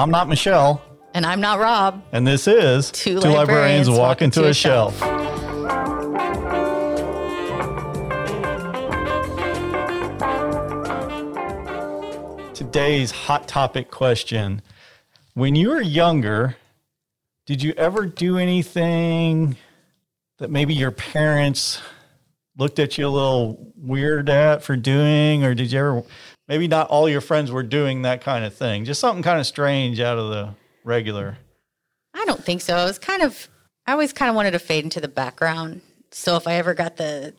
I'm not Michelle, And I'm not Rob. and this is Two librarians walk into a shelf. Today's hot topic question. When you were younger, did you ever do anything that maybe your parents looked at you a little weird at for doing? Or did you ever, maybe not all your friends were doing that kind of thing? Just something kind of strange out of the regular. I don't think so. I was kind of, I always kind of wanted to fade into the background. So if I ever got the,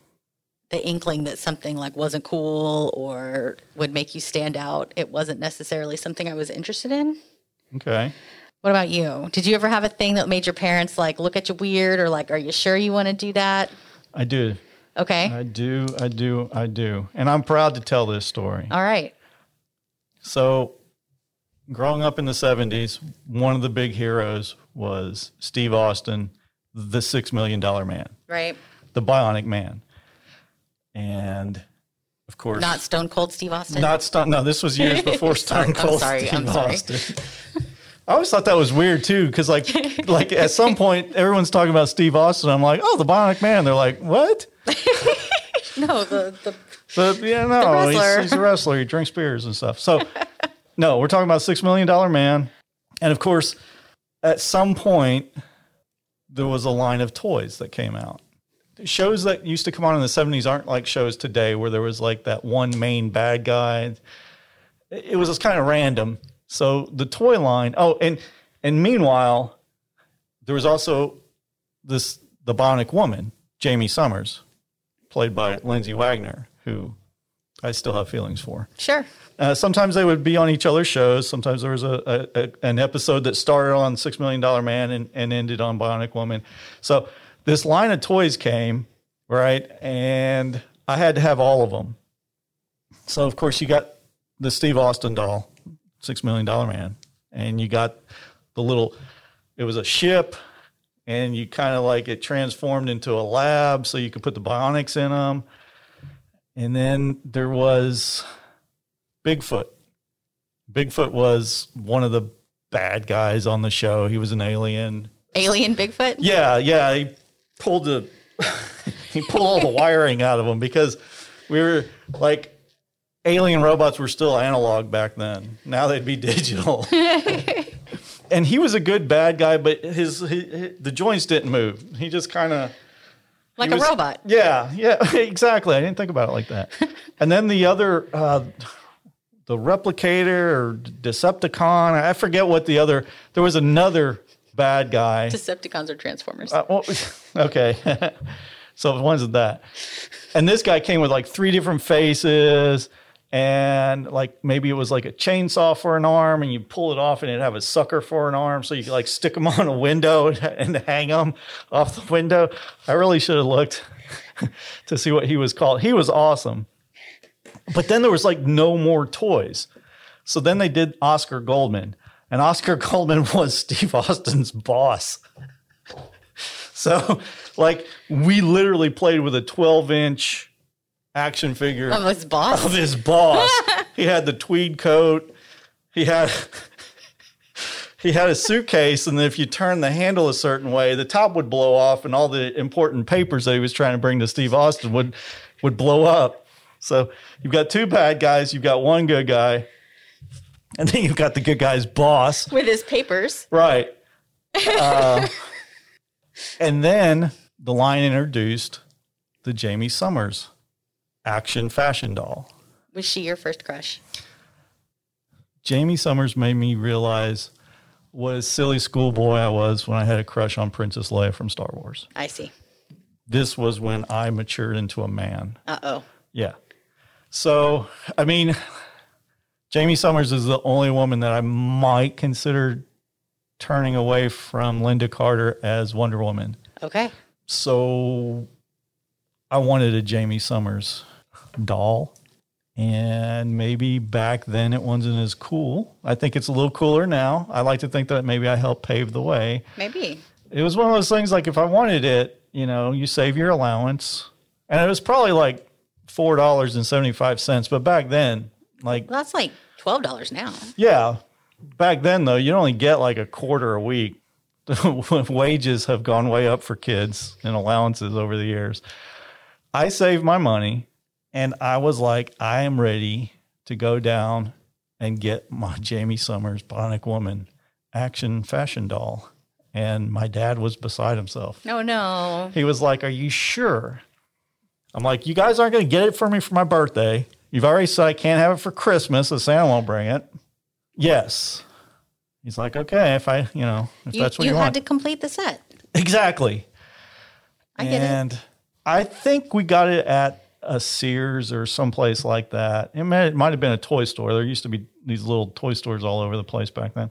the inkling that something like wasn't cool or would make you stand out, it wasn't necessarily something I was interested in. Okay. What about you? Did you ever have a thing that made your parents like look at you weird or like, are you sure you want to do that? I do. Okay. I do. I do. I do. And I'm proud to tell this story. All right. So, growing up in the 70s, one of the big heroes was Steve Austin, the Six Million Dollar Man, Right. the Bionic Man. And of course, Not Stone Cold Steve Austin. not Stone. No, this was years before Sorry, Stone I'm Cold sorry, Steve I'm sorry. Austin. I always thought that was weird too, because like, like at some point, everyone's talking about Steve Austin. I'm like, oh, the Bionic Man. They're like, what? no, the, the But yeah, no, wrestler. he's, he's a wrestler. He drinks beers and stuff. So, no, we're talking about Six Million Dollar Man. And of course, at some point, there was a line of toys that came out. Shows that used to come on in the 70s aren't like shows today where there was like that one main bad guy. It was just kind of random. So the toy line, oh, and and meanwhile, there was also this the Bionic Woman, Jaime Sommers, played by Lindsay Wagner, who I still have feelings for. sure. Uh, sometimes they would be on each other's shows. Sometimes there was a, a, a an episode that started on Six Million Dollar Man and, and ended on Bionic Woman. So this line of toys came, right? And I had to have all of them. So of course you got the Steve Austin doll, Six Million Dollar Man, and you got the little. It was a ship, and you kind of like it transformed into a lab, so you could put the bionics in them. And then there was Bigfoot. Bigfoot was one of the bad guys on the show. He was an alien. Alien Bigfoot? Yeah, yeah. He pulled the he pulled all the wiring out of him because we were like alien robots were still analog back then. Now they'd be digital. and he was a good bad guy, but his, his the joints didn't move. He just kind of Like a was- robot. Yeah, yeah, exactly. I didn't think about it like that. and then the other, uh, the replicator or Decepticon, I forget what the other. There was another bad guy. Decepticons are Transformers. Uh, well, okay, so it wasn't that. And this guy came with like three different faces. And like maybe it was like a chainsaw for an arm, and you pull it off, and it'd have a sucker for an arm, so you could like stick them on a window and, and hang them off the window. I really should have looked to see what he was called. He was awesome. But then there was like no more toys. So then they did Oscar Goldman, and Oscar Goldman was Steve Austin's boss. So, like, we literally played with a 12 inch action figure of his boss. of his boss. he had the tweed coat. He had he had a suitcase, and if you turn the handle a certain way, the top would blow off, and all the important papers that he was trying to bring to Steve Austin would would blow up. So you've got two bad guys, you've got one good guy, and then you've got the good guy's boss. With his papers. Right. Uh, and then the line introduced the Jaime Sommers action fashion doll. Was she your first crush? Jaime Sommers made me realize what a silly schoolboy I was when I had a crush on Princess Leia from Star Wars. I see. This was when I matured into a man. Uh oh. Yeah. So, I mean, Jaime Sommers is the only woman that I might consider turning away from Lynda Carter as Wonder Woman. Okay. So I wanted a Jaime Sommers doll. And maybe back then it wasn't as cool. I think it's a little cooler now. I like to think that maybe I helped pave the way. Maybe. It was one of those things like if I wanted it, you know, you save your allowance. And it was probably like $4.75. But back then, like, Well, that's like twelve dollars now. yeah. back then though, you'd only get like a quarter a week. Wages have gone way up for kids and allowances over the years. I saved my money and I was like, I am ready to go down and get my Jaime Sommers Bionic Woman action fashion doll. And my dad was beside himself. No, no. He was like, Are you sure? I'm like, You guys aren't going to get it for me for my birthday. You've already said I can't have it for Christmas, so Santa won't bring it. Yes. He's like, Okay, if I, you know, if You, that's what you want. you, had to complete the set. exactly. I get it. and I think we got it at a Sears or someplace like that. It might, it might have been a toy store. There used to be these little toy stores all over the place back then.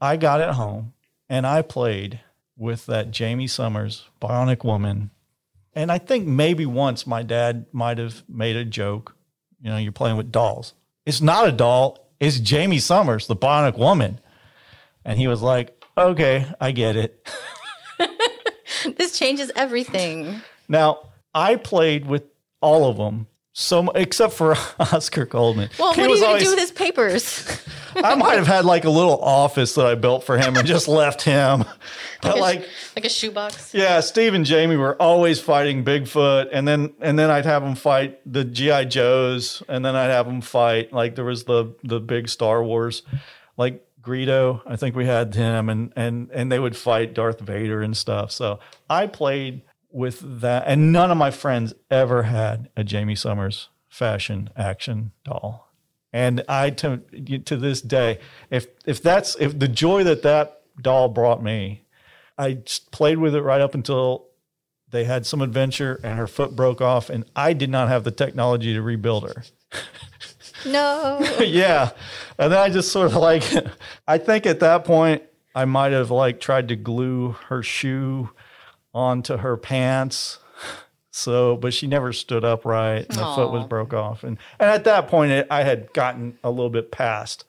I got it home and I played with that Jaime Sommers Bionic Woman. And I think maybe once my dad might have made a joke. You know, you're playing with dolls. It's not a doll. It's Jaime Sommers, the Bionic Woman. And he was like, okay, I get it. This changes everything. Now, I played with all of them, so except for Oscar Goldman. Well, He what are you going to always- do with his papers? I might have had like a little office that I built for him and just left him. But like, like a shoebox? yeah, Steve and Jamie were always fighting Bigfoot, and then and then I'd have them fight the GI Joes, and then I'd have them fight like there was the the big Star Wars, like Greedo. I think we had him, and and and they would fight Darth Vader and stuff. So I played with that, and none of my friends ever had a Jaime Sommers fashion action doll. And I to to this day, if if that's if the joy that that doll brought me, I played with it right up until they had some adventure and her foot broke off, and I did not have the technology to rebuild her. No. yeah, and then I just sort of like, I think at that point I might have like tried to glue her shoe onto her pants. So, but she never stood upright, and the foot was broke off, and and at that point it, I had gotten a little bit past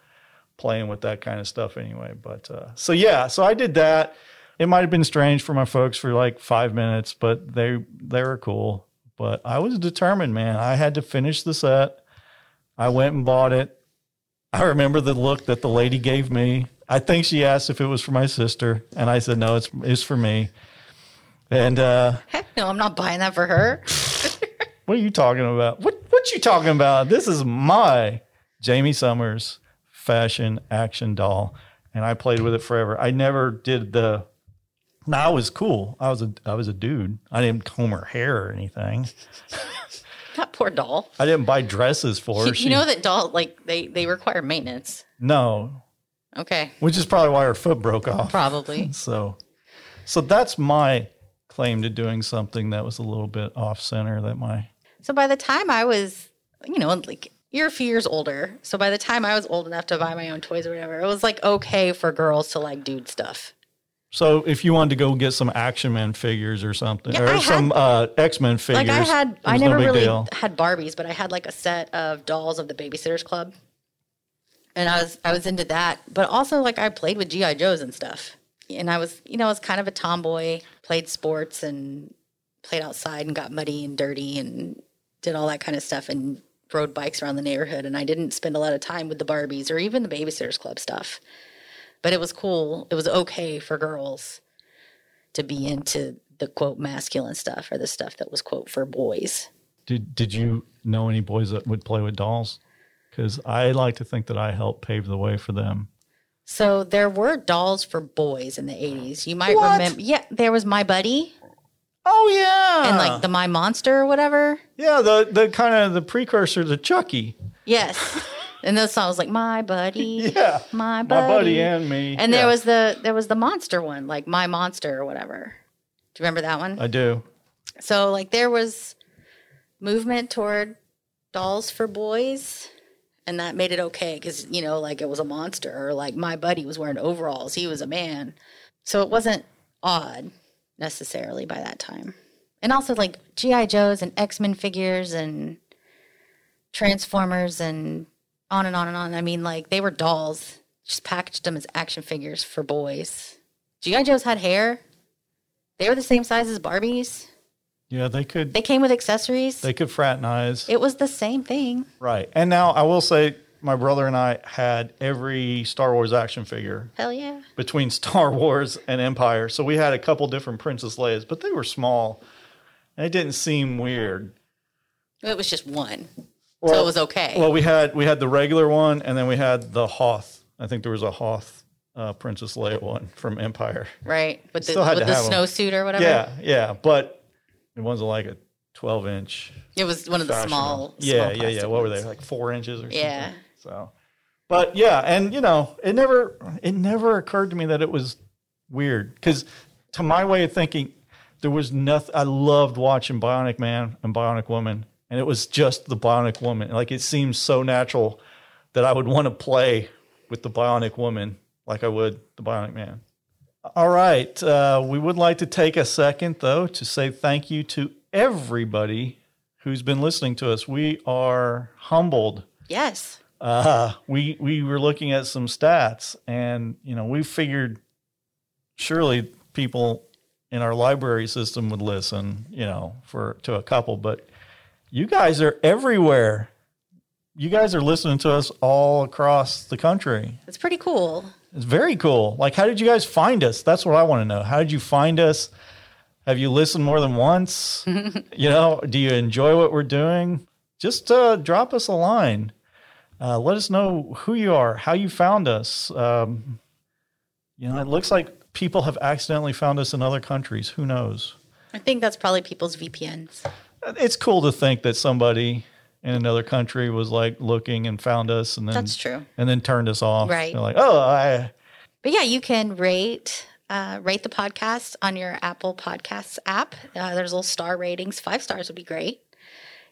playing with that kind of stuff anyway. But uh, so yeah, so I did that. It might have been strange for my folks for like five minutes, but they they were cool. But I was determined, man. I had to finish the set. I went and bought it. I remember the look that the lady gave me. I think she asked if it was for my sister, and I said no, it's it's for me. And uh, Heck no, I'm not buying that for her. what are you talking about? What what you talking about? This is my Jaime Sommers fashion action doll, and I played with it forever. I never did the. No, I was cool. I was a I was a dude. I didn't comb her hair or anything. that poor doll. I didn't buy dresses for her. You, you know that doll, like, they, they require maintenance. no, Okay. which is probably why her foot broke off. Probably. So, so that's my claim to doing something that was a little bit off center. That my So by the time I was, you know, like you're a few years older. So by the time I was old enough to buy my own toys or whatever, it was like okay for girls to like dude stuff. so if you wanted to go get some Action Man figures or something, Yeah, or had- some uh, X Men figures, Like I had, I never no really deal. had Barbies, but I had like a set of dolls of the Babysitters Club, and I was I was into that. But also like I played with GI Joes and stuff, and I was you know I was kind of a tomboy, played sports and played outside and got muddy and dirty and did all that kind of stuff and rode bikes around the neighborhood. And I didn't spend a lot of time with the Barbies or even the Babysitters Club stuff. But it was cool. It was okay for girls to be into the quote masculine stuff or the stuff that was quote for boys. Did Did you know any boys that would play with dolls? Because I like to think that I helped pave the way for them. So there were dolls for boys in the 80s. You might What? remember. Yeah, there was My Buddy Oh yeah, and like the My Monster or whatever. yeah the the kind of the precursor to Chucky. Yes. and those songs like My Buddy, Yeah, My buddy. my Buddy. and me. and Yeah, there was the there was the monster one, like My Monster or whatever. Do you remember that one? I do. So like there was movement toward dolls for boys and that made it okay because you know like it was a monster or like my buddy was wearing overalls. He was a man. So it wasn't odd necessarily by that time. And also like gi joes and x-men figures and transformers and on and on and on. I mean like they were dolls. Just packaged them as action figures for boys. Gi joes had hair. They were the same size as barbies Yeah, they could they came with accessories. they could fraternize. it was the same thing. Right. And now I will say my brother and I had every Star Wars action figure Hell yeah. between Star Wars and Empire. So we had a couple different Princess Leia's, but they were small. And it didn't seem weird. It was just one. so it was okay. Well, we had we had the regular one, and then we had the Hoth. I think there was a Hoth uh, Princess Leia one from Empire. right. With the, Still had with to the have 'em. snowsuit or whatever. Yeah, yeah, but it wasn't like a twelve inch. It was one of the small. Yeah, small yeah, yeah. What were they like four inches or something? Yeah. So, but yeah, and you know, it never it never occurred to me that it was weird because to my way of thinking, there was nothing. I loved watching Bionic Man and Bionic Woman, and it was just the Bionic Woman. Like it seems so natural that I would want to play with the Bionic Woman like I would the Bionic Man. All right. Uh, we would like to take a second, though, to say thank you to everybody who's been listening to us. We are humbled. Yes. Uh, we we were looking at some stats, and you know, we figured surely people in our library system would listen, you know, for to a couple, but you guys are everywhere. You guys are listening to us all across the country. It's pretty cool. It's very cool. Like, how did you guys find us? That's what I want to know. How did you find us? Have you listened more than once? you know, do you enjoy what we're doing? Just uh, drop us a line. Uh, let us know who you are, how you found us. Um, you know, it looks like people have accidentally found us in other countries. Who knows? I think that's probably people's VPNs. It's cool to think that somebody in another country was like looking and found us, and then That's true. and then turned us off. Right. They're like, oh, I But yeah, you can rate uh, rate the podcast on your Apple Podcasts app. Uh, there's little star ratings. Five stars would be great.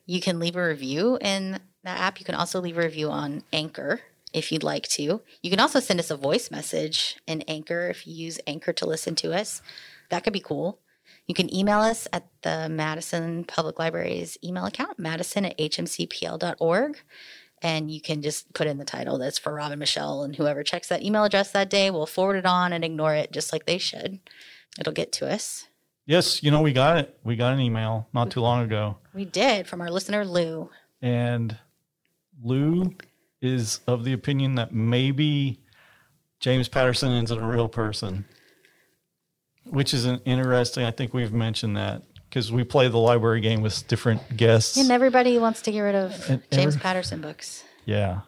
You can leave a review in that app. You can also leave a review on Anchor if you'd like to. You can also send us a voice message in Anchor if you use Anchor to listen to us. That could be cool. You can email us at the Madison Public Library's email account, madison at hmcpl.org. And you can just put in the title that's for Robin Michelle, and whoever checks that email address that day will forward it on and ignore it just like they should. It'll get to us. Yes, you know, we got it. We got an email not too long ago. We did from our listener, Lou. And Lou is of the opinion that maybe James Patterson isn't a real person, which is an interesting. I think we've mentioned that because we play the library game with different guests. And everybody wants to get rid of And James every- Patterson books. Yeah.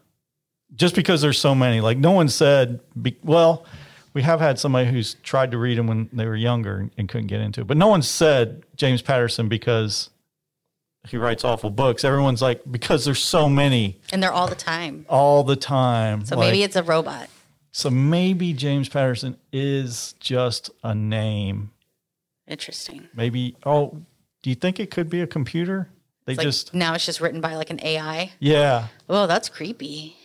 Just because there's so many. Like, no one said, be, well, we have had somebody who's tried to read them when they were younger and couldn't get into it. But no one said James Patterson because he writes awful books. Everyone's like, because there's so many And they're all the time. all the time. So Like, maybe it's a robot. So maybe James Patterson is just a name. Interesting. Maybe, oh, do you think it could be a computer? They It's like just, now it's just written by like an AI. yeah. Oh, that's creepy.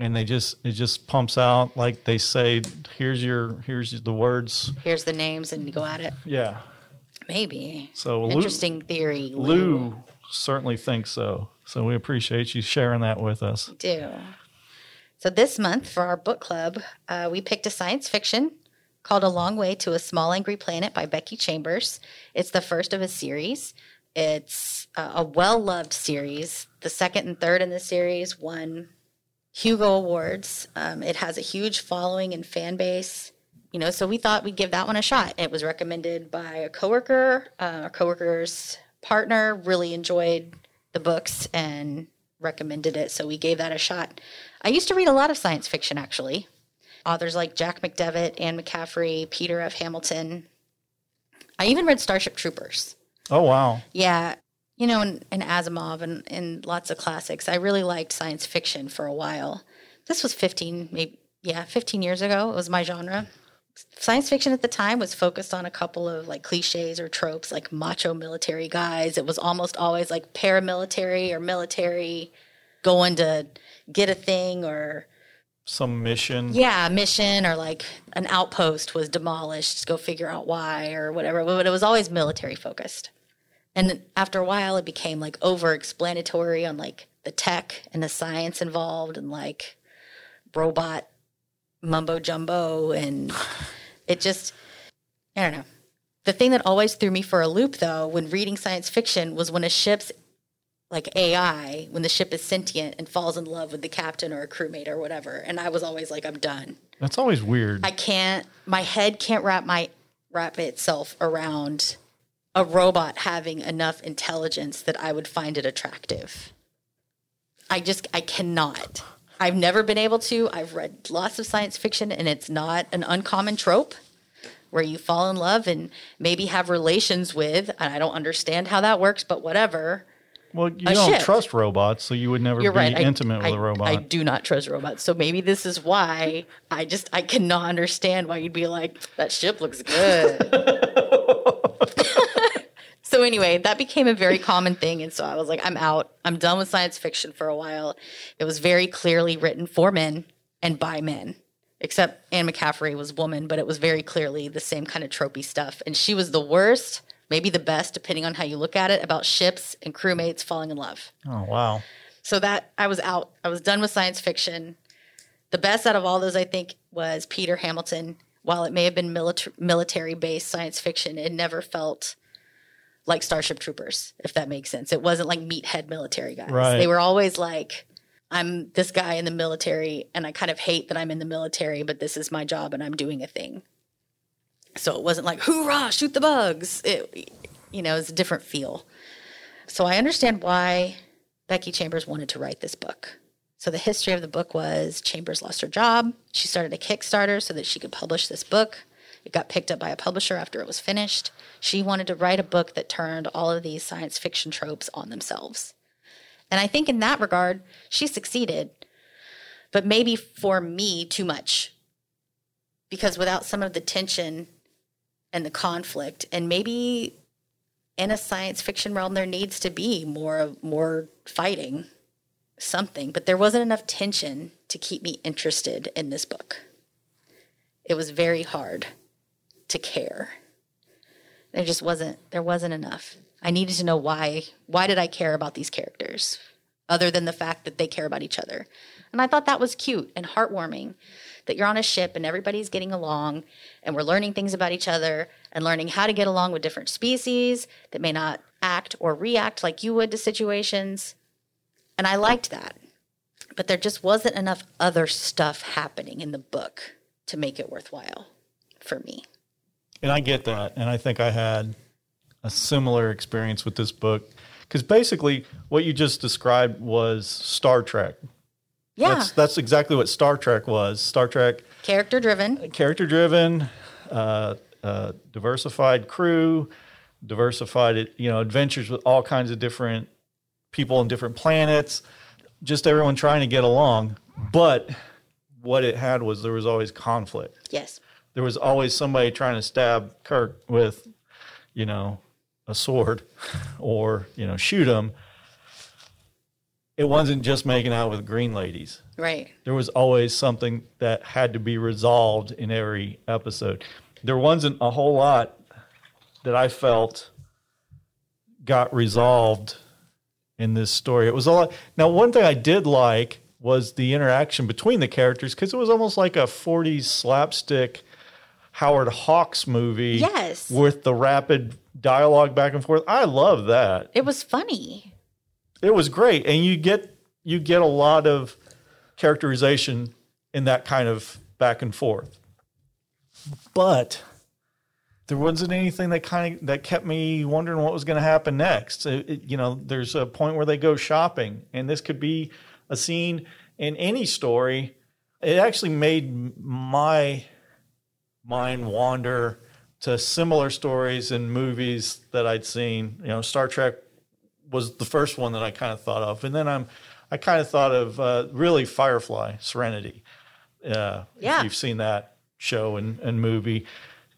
And they just, it just pumps out like they say, here's your, here's the words. Here's the names and you go at it. Yeah. Maybe. So Lou, Interesting theory. Lou certainly thinks so. So we appreciate you sharing that with us. do. So this month for our book club, uh, we picked a science fiction called A Long Way to a Small Angry Planet by Becky Chambers. It's the first of a series. It's uh, a well loved series. The second and third in the series won Hugo Awards. Um, it has a huge following and fan base. You know, so we thought we'd give that one a shot. It was recommended by a coworker. Uh, our coworker's partner really enjoyed the books and recommended it, so we gave that a shot. I used to read a lot of science fiction, actually. Authors like Jack McDevitt, Anne McCaffrey, Peter F. Hamilton. I even read Starship Troopers. Oh, wow. Yeah, you know, and, and Asimov and, and lots of classics. I really liked science fiction for a while. This was 15, maybe, yeah, 15 years ago. It was my genre. Science fiction at the time was focused on a couple of like cliches or tropes, like macho military guys. It was almost always like paramilitary or military going to get a thing or Some mission. yeah, mission or like an outpost was demolished. Go figure out why or whatever. But it was always military focused. And after a while, it became like over explanatory on like the tech and the science involved and like robot mumbo jumbo. And it just, I don't know. The thing that always threw me for a loop though, when reading science fiction, was when a ship's like AI when the ship is sentient and falls in love with the captain or a crewmate or whatever. And I was always like, I'm done. That's always weird. I can't. My head can't wrap my wrap itself around a robot having enough intelligence that I would find it attractive. I just I cannot. I've never been able to. I've read lots of science fiction and it's not an uncommon trope where you fall in love and maybe have relations with and I don't understand how that works, but whatever. well, you don't ship. trust robots, so you would never You're be right. Intimate I, with a robot. I do not trust robots. So maybe this is why I just I cannot understand why you'd be like, that ship looks good. so anyway, that became a very common thing. And so I was like, I'm out. I'm done with science fiction for a while. It was very clearly written for men and by men. Except Anne McCaffrey was woman, but it was very clearly the same kind of tropey stuff. And she was the worst, maybe the best, depending on how you look at it, about ships and crewmates falling in love. oh wow. So that I was out. I was done with science fiction. The best out of all those, I think, was Peter Hamilton. While it may have been milita- military based science fiction, it never felt like Starship Troopers, if that makes sense. It wasn't like meathead military guys. Right. They were always like, I'm this guy in the military, and I kind of hate that I'm in the military, but this is my job and I'm doing a thing. So it wasn't like, hoorah, shoot the bugs. It, you know, it's a different feel. So I understand why Becky Chambers wanted to write this book. So the history of the book was Chambers lost her job. She started a Kickstarter so that she could publish this book. It got picked up by a publisher after it was finished. She wanted to write a book that turned all of these science fiction tropes on themselves. And I think in that regard, she succeeded, but maybe for me, too much. Because without some of the tension and the conflict, and maybe in a science fiction realm, there needs to be more more fighting, something. But there wasn't enough tension to keep me interested in this book. It was very hard to care. There just wasn't there wasn't enough. I needed to know why why did I care about these characters other than the fact that they care about each other. And I thought that was cute and heartwarming that you're on a ship and everybody's getting along and we're learning things about each other and learning how to get along with different species that may not act or react like you would to situations. And I liked that. But there just wasn't enough other stuff happening in the book to make it worthwhile for me. And I get that. And I think I had a similar experience with this book. Because basically, what you just described was Star Trek. Yeah. That's, that's exactly what Star Trek was. Star Trek, Character driven. character driven, uh, uh, diversified crew, diversified, you know, adventures with all kinds of different people on different planets, just everyone trying to get along. But what it had was there was always conflict. Yes. There was always somebody trying to stab Kirk with, you know, a sword or, you know, shoot him. It wasn't just making out with green ladies. Right. There was always something that had to be resolved in every episode. There wasn't a whole lot that I felt got resolved in this story. It was a lot. Now, one thing I did like was the interaction between the characters because it was almost like a 40s slapstick Howard Hawks movie. Yes. With the rapid dialogue back and forth. I love that. It was funny. It was great. And you get you get a lot of characterization in that kind of back and forth. But there wasn't anything that kind of that kept me wondering what was going to happen next. It- it- you know, there's a point where they go shopping, and this could be a scene in any story. It actually made my mind wander to similar stories and movies that I'd seen. You know, Star Trek was the first one that I kind of thought of, and then I'm I kind of thought of uh, really Firefly, Serenity. Uh, Yeah. if you've seen that show and, and movie,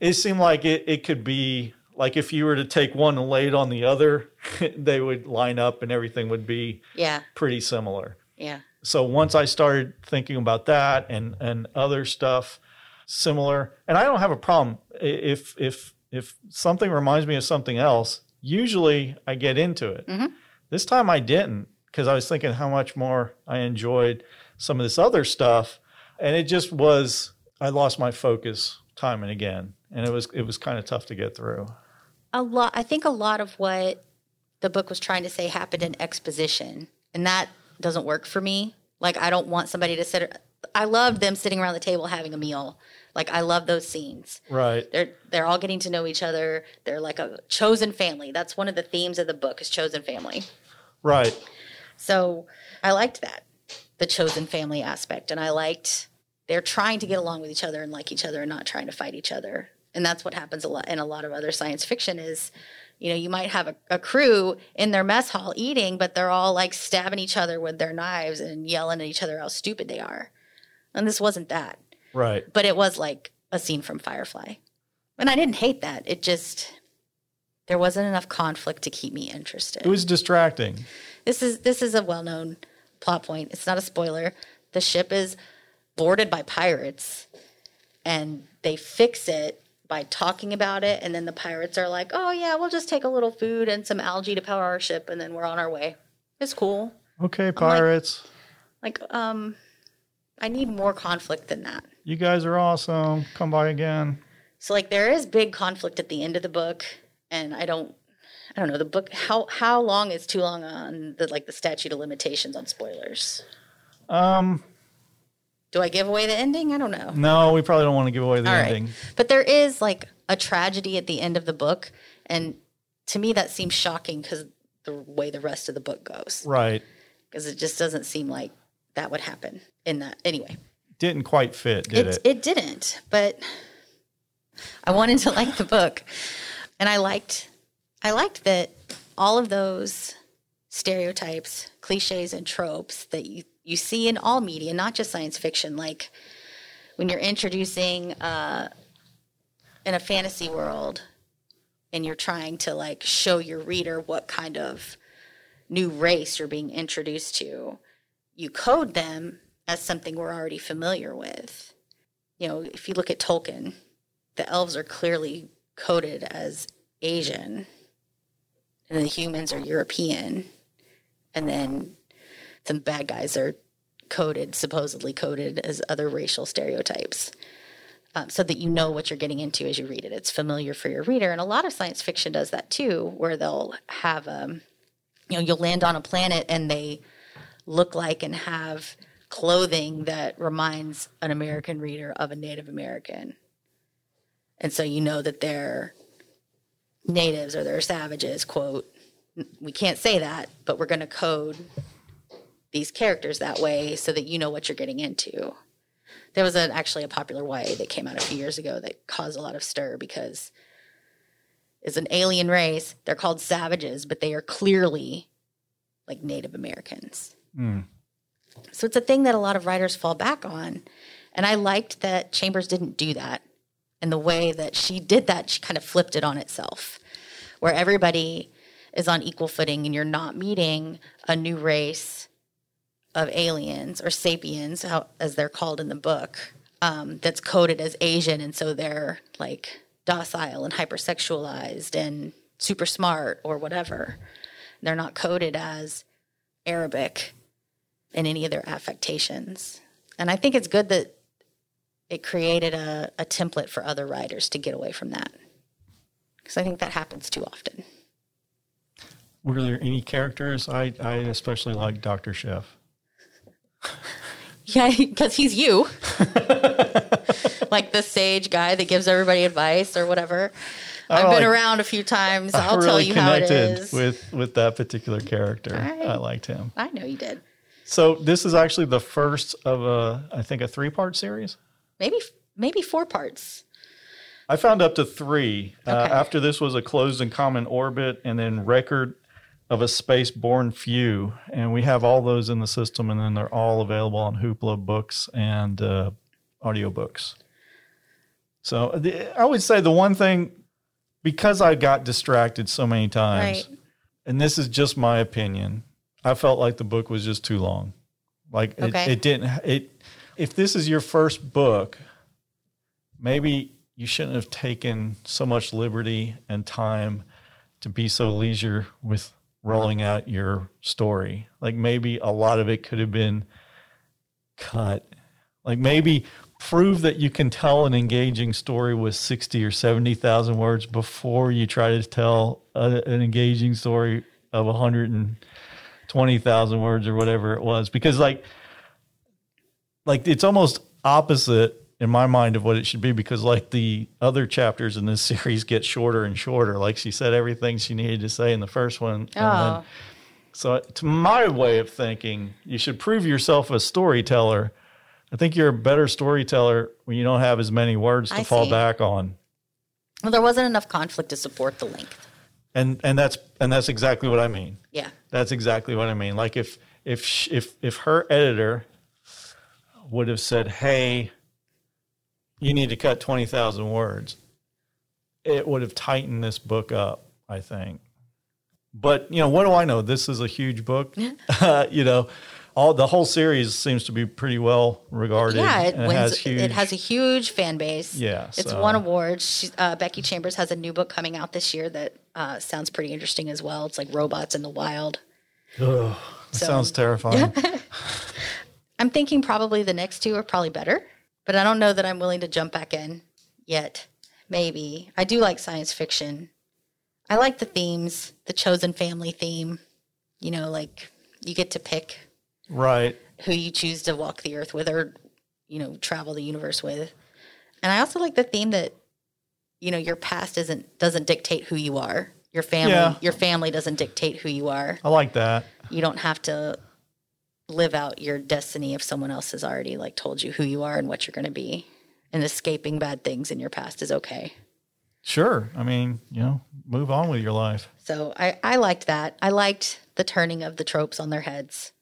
it seemed like it, it could be like if you were to take one and lay it on the other, they would line up and everything would be Yeah. pretty similar Yeah. so once I started thinking about that and and other stuff similar, and I don't have a problem if if if something reminds me of something else. Usually I get into it. Mm-hmm. This time I didn't because I was thinking how much more I enjoyed some of this other stuff, and it just was I lost my focus time and again, and it was it was kind of tough to get through. a lot i think a lot of what the book was trying to say happened in exposition, and that doesn't work for me. Like I don't want somebody to sit. I loved them sitting around the table having a meal. Like I love those scenes. Right. They're they're all getting to know each other. They're like a chosen family. That's one of the themes of the book is chosen family. Right. So I liked that, the chosen family aspect. And I liked they're trying to get along with each other and like each other and not trying to fight each other. And that's what happens a lot in a lot of other science fiction is, you know, you might have a, a crew in their mess hall eating, but they're all like stabbing each other with their knives and yelling at each other how stupid they are. And this wasn't that. Right. But it was like a scene from Firefly. And I didn't hate that. It just there wasn't enough conflict to keep me interested. It was distracting. This is this is a well-known plot point. It's not a spoiler. The ship is boarded by pirates and they fix it by talking about it and then the pirates are like, "Oh yeah, we'll just take a little food and some algae to power our ship and then we're on our way." It's cool. Okay, pirates. Like um I need more conflict than that. You guys are awesome. Come by again. So like there is big conflict at the end of the book and I don't I don't know the book how how long is too long on the like the statute of limitations on spoilers. Um, Do I give away the ending? I don't know. no, we probably don't want to give away the All right. ending. But there is like a tragedy at the end of the book and to me that seems shocking cuz the way the rest of the book goes Right. because it just doesn't seem like that would happen in that anyway. Didn't quite fit, did it, it? it didn't, but I wanted to like the book, and I liked I liked that all of those stereotypes, cliches, and tropes that you you see in all media, not just science fiction. Like when you're introducing uh, in a fantasy world, and you're trying to like show your reader what kind of new race you're being introduced to, you code them as something we're already familiar with. You know, if you look at Tolkien, the elves are clearly coded as Asian, and the humans are European, and then some bad guys are coded, supposedly coded as other racial stereotypes. Um, so that you know what you're getting into as you read it. It's familiar for your reader. And a lot of science fiction does that too, where they'll have, um, you know, you'll land on a planet and they look like and have clothing that reminds an American reader of a Native American. And so you know that they're natives or they're savages, quote. We can't say that, but we're going to code these characters that way so that you know what you're getting into. There was actually a popular YA that came out a few years ago that caused a lot of stir because it's an alien race. They're called savages, but they are clearly like Native Americans. Hmm. So it's a thing that a lot of writers fall back on. And I liked that Chambers didn't do that. And the way that she did that, she kind of flipped it on itself, where everybody is on equal footing and you're not meeting a new race of aliens or sapiens, how, as they're called in the book, um, that's coded as Asian. And so they're like docile and hypersexualized and super smart or whatever. They're not coded as Arabic in any of their affectations. And I think it's good that it created a, a template for other writers to get away from that. Because I think that happens too often. Were there any characters? I, I especially like Dr. Chef. Yeah, because he's you. like the sage guy that gives everybody advice or whatever. I've been like- around a few times. I'll really tell you how it connected with with that particular character. I liked him. I know you did. So this is actually the first of a, I think, a three part series. Maybe maybe four parts. I found up to three. Uh, after this was a closed and common orbit, and then record of a Spaceborn few, and we have all those in the system, and then they're all available on Hoopla books and uh, audiobooks. So the, I would say the one thing, because I got distracted so many times, Right. and this is just my opinion, I felt like the book was just too long. Like it, Okay. it didn't. It if this is your first book, maybe you shouldn't have taken so much liberty and time to be so leisure with rolling out your story. Like maybe a lot of it could have been cut. Like maybe prove that you can tell an engaging story with 60 or 70,000 words before you try to tell a, an engaging story of 120,000 words or whatever it was because like like it's almost opposite in my mind of what it should be because like the other chapters in this series get shorter and shorter like she said everything she needed to say in the first one and Oh. then, so to my way of thinking you should prove yourself a storyteller i think you're a better storyteller when you don't have as many words to I fall see. back on Well, there wasn't enough conflict to support the length. And and that's and that's exactly what i mean Yeah. That's exactly what I mean. Like if if sh- if if her editor would have said, "Hey, you need to cut twenty thousand words," it would have tightened this book up. I think. But you know, what do I know? This is a huge book. uh, you know, all the whole series seems to be pretty well regarded. Yeah, it wins. has huge. It has a huge fan base. Yeah, it's so- won awards. She's, uh, Becky Chambers has a new book coming out this year that uh, sounds pretty interesting as well. It's like robots in the wild. Ugh, So- sounds terrifying. I'm thinking probably the next two are probably better, but I don't know that I'm willing to jump back in yet. Maybe I do like science fiction. I like the themes, the chosen family theme. You know, like you get to pick right. who you choose to walk the earth with or you know travel the universe with and i also like the theme that you know your past isn't doesn't dictate who you are. Your family Yeah. your family doesn't dictate who you are. I like that. you don't have to live out your destiny if someone else has already like told you who you are and what you're going to be. And escaping bad things in your past is okay. Sure. I mean, you know, move on with your life. so i i liked that. I liked the turning of the tropes on their heads.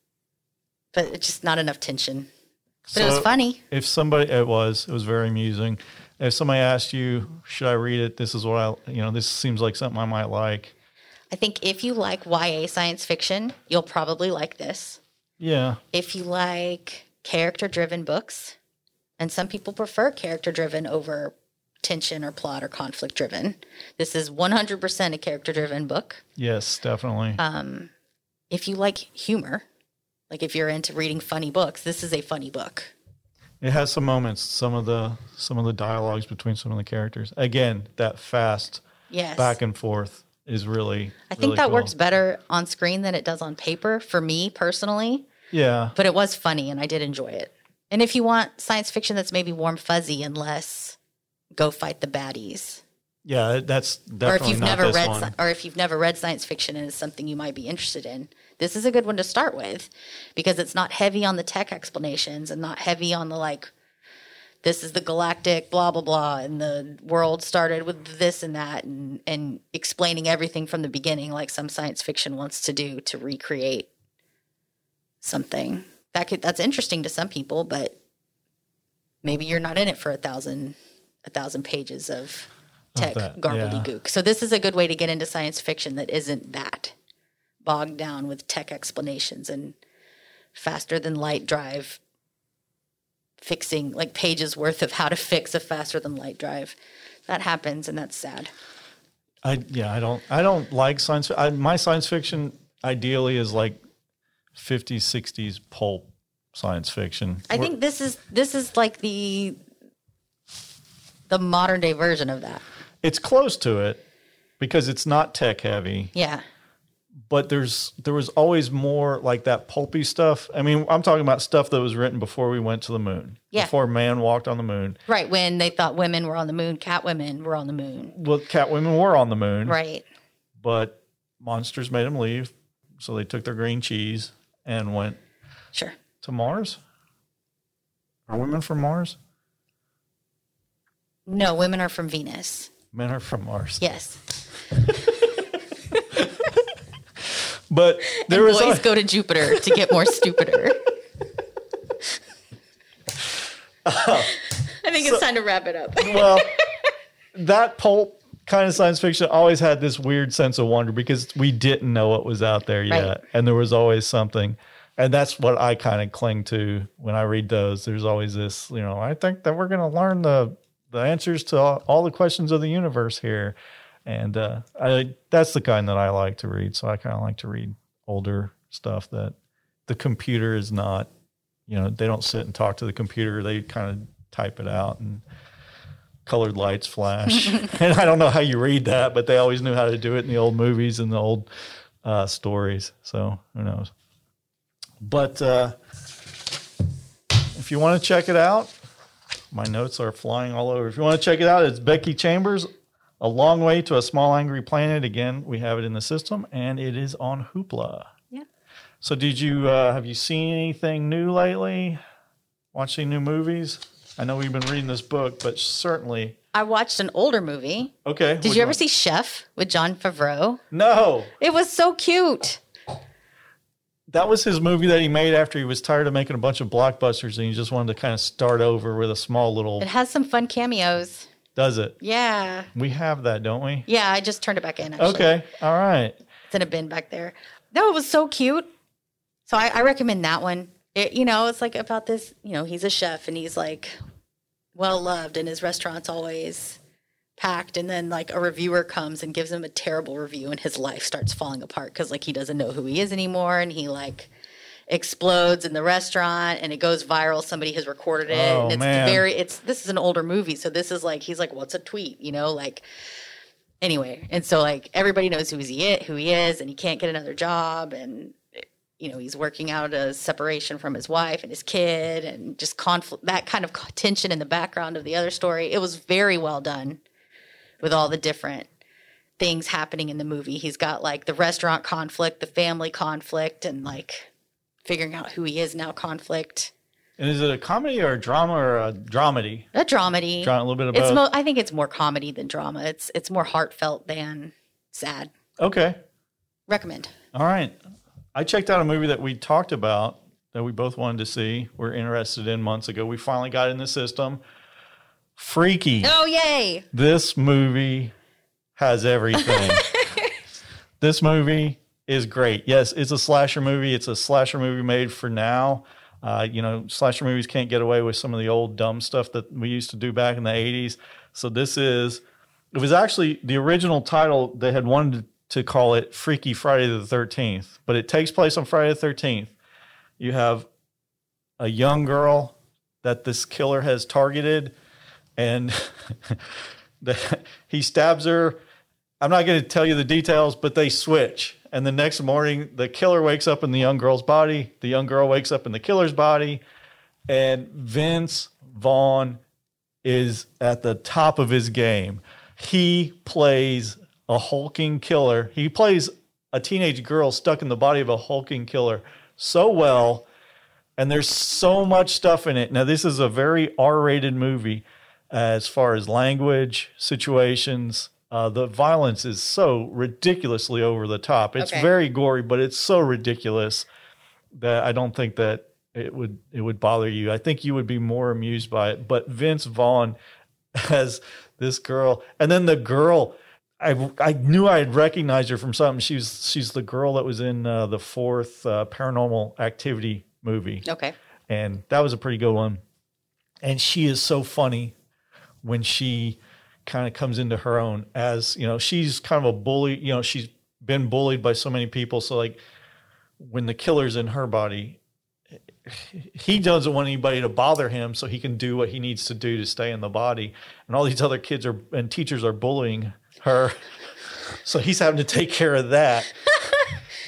But it's just not enough tension. But it was funny. if somebody it was it was very amusing if somebody asked you should i read it this is what i you know this seems like something i might like I think if you like YA science fiction, you'll probably like this. yeah If you like character driven books, and some people prefer character driven over tension or plot or conflict driven, this is 100% a character driven book. yes definitely Um, If you like humor, like if you're into reading funny books, this is a funny book. It has some moments some of the some of the dialogues between some of the characters again that fast Yes. back and forth is really I think really that cool. works better on screen than it does on paper for me personally. yeah but it was funny and I did enjoy it. And if you want science fiction that's maybe warm fuzzy and less go fight the baddies, yeah that's or definitely if you've not never this read one. sci- or if you've never read science fiction and it's something you might be interested in, this is a good one to start with because it's not heavy on the tech explanations and not heavy on the like this is the galactic blah blah blah and the world started with this and that and and explaining everything from the beginning like some science fiction wants to do to recreate something. That could that's interesting to some people but maybe you're not in it for a thousand a thousand pages of tech that, yeah. gobbledygook. So this is a good way to get into science fiction that isn't that bogged down with tech explanations and faster than light drive fixing like pages worth of how to fix a faster than light drive. That happens and that's sad. I yeah, I don't I don't like science. I, my science fiction ideally is like 50s, 60s pulp science fiction. I think this is this is like the the modern day version of that. it's close to it because it's not tech heavy, Yeah. But there's there was always more like that pulpy stuff. I mean, I'm talking about stuff that was written before we went to the moon. Yeah. Before man walked on the moon. Right. When they thought women were on the moon, cat women were on the moon. Well, cat women were on the moon, Right. but monsters made them leave, so they took their green cheese and went Sure. to Mars. Are women from Mars? No, women are from Venus. Men are from Mars. Yes. But there and was boys a- go to Jupiter to get more stupider. I think it's time to wrap it up. well, that pulp kind of science fiction always had this weird sense of wonder because we didn't know what was out there yet, Right. and there was always something. And that's what I kind of cling to when I read those. There's always this, you know, I think that we're going to learn the the answers to all, all the questions of the universe here, and uh, I that's the kind that I like to read. So I kind of like to read older stuff that the computer is not, you know, they don't sit and talk to the computer. They kind of type it out and colored lights flash. and I don't know how you read that, but they always knew how to do it in the old movies and the old uh, stories. So who knows? But uh, if you want to check it out, my notes are flying all over. If you want to check it out, it's Becky Chambers, A Long Way to a Small Angry Planet. Again, we have it in the system, and it is on Hoopla. Yeah. So, did you uh, have you seen anything new lately? Watching new movies? I know we've been reading this book, but certainly. I watched an older movie. Okay. Did you ever one? see Chef with Jon Favreau? No, It was so cute. that was his movie that he made after he was tired of making a bunch of blockbusters, and he just wanted to kind of start over with a small little. It has some fun cameos. Does it? Yeah. We have that, don't we? Yeah, I just turned it back in. Actually. Okay. All right. It's in a bin back there. No, it was so cute. So I, I recommend that one. It, you know, it's like about this, you know, he's a chef and he's like well loved and his restaurant's always packed. And then like a reviewer comes and gives him a terrible review and his life starts falling apart because like he doesn't know who he is anymore and he like explodes in the restaurant and it goes viral. Somebody has recorded it. Oh, and it's man. very, it's, this is an older movie. So this is like, he's like, what's a tweet? You know, like, anyway and so like everybody knows who he is who he is and he can't get another job and you know he's working out a separation from his wife and his kid and just conflict that kind of tension in the background of the other story it was very well done with all the different things happening in the movie he's got like the restaurant conflict the family conflict and like figuring out who he is now conflict And is it a comedy or a drama or a dramedy? a dramedy Dra- a little bit of it's mo- i think it's more comedy than drama it's it's more heartfelt than sad okay. recommend All right. I checked out a movie that we talked about that we both wanted to see. We're interested in months ago. We finally got in the system. Freaky. oh yay This movie has everything. this movie is great. Yes, it's a slasher movie. It's a slasher movie made for now. Uh, you know, slasher movies can't get away with some of the old dumb stuff that we used to do back in the 80s. So this is, it was actually the original title, they had wanted to call it Freaky Friday the 13th, but it takes place on Friday the 13th. You have a young girl that this killer has targeted and he stabs her. I'm not going to tell you the details, but they switch. And the next morning, the killer wakes up in the young girl's body. The young girl wakes up in the killer's body. And Vince Vaughn is at the top of his game. He plays a hulking killer. He plays a teenage girl stuck in the body of a hulking killer so well. And there's so much stuff in it. Now, this is a very R rated movie as far as language, situations. Uh, the violence is so ridiculously over the top. It's Okay. very gory, but it's so ridiculous that I don't think that it would it would bother you. I think you would be more amused by it. But Vince Vaughn as this girl, and then the girl, I I knew I had recognized her from something. She's she's the girl that was in uh, the fourth uh, Paranormal Activity movie Okay. and that was a pretty good one. And she is so funny when she kind of comes into her own as you know she's kind of a bully. You know she's been bullied by so many people. So like when the killer's in her body, he doesn't want anybody to bother him, so he can do what he needs to do to stay in the body. And all these other kids are and teachers are bullying her, so he's having to take care of that.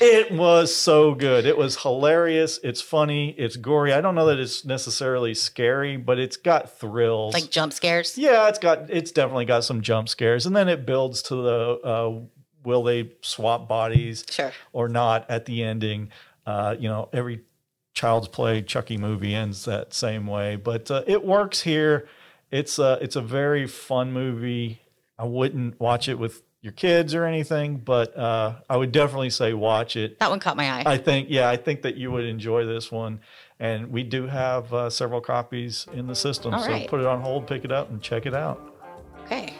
It was so good. It was hilarious. It's funny. It's gory. I don't know that it's necessarily scary, but it's got thrills. Like jump scares. yeah, it's got it's definitely got some jump scares, and then it builds to the uh, will they swap bodies Sure. or not at the ending. Uh, you know, every Child's Play Chucky movie ends that same way, but uh, it works here. It's a it's a very fun movie. I wouldn't watch it with your kids or anything, but uh, I would definitely say watch it. That one caught my eye. I think, yeah, I think that you would enjoy this one. And we do have uh, several copies in the system. All so right. put it on hold, pick it up, and check it out. okay.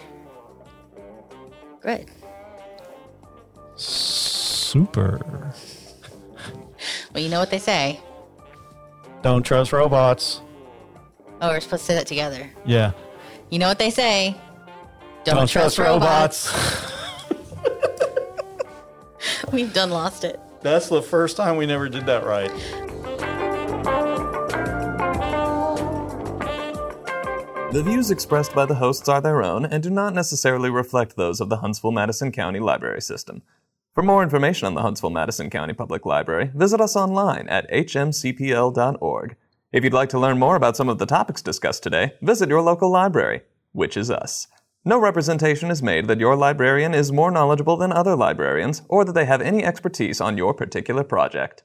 Good. Super. Well, you know what they say. Don't trust robots. Oh, we're supposed to say that together. Yeah. You know what they say. Don't, trust, robots. We've done lost it. That's the first time we never did that right. The views expressed by the hosts are their own and do not necessarily reflect those of the Huntsville Madison County Library System. For more information on the Huntsville Madison County Public Library, visit us online at hmcpl.org. If you'd like to learn more about some of the topics discussed today, visit your local library, which is us. No representation is made that your librarian is more knowledgeable than other librarians or that they have any expertise on your particular project.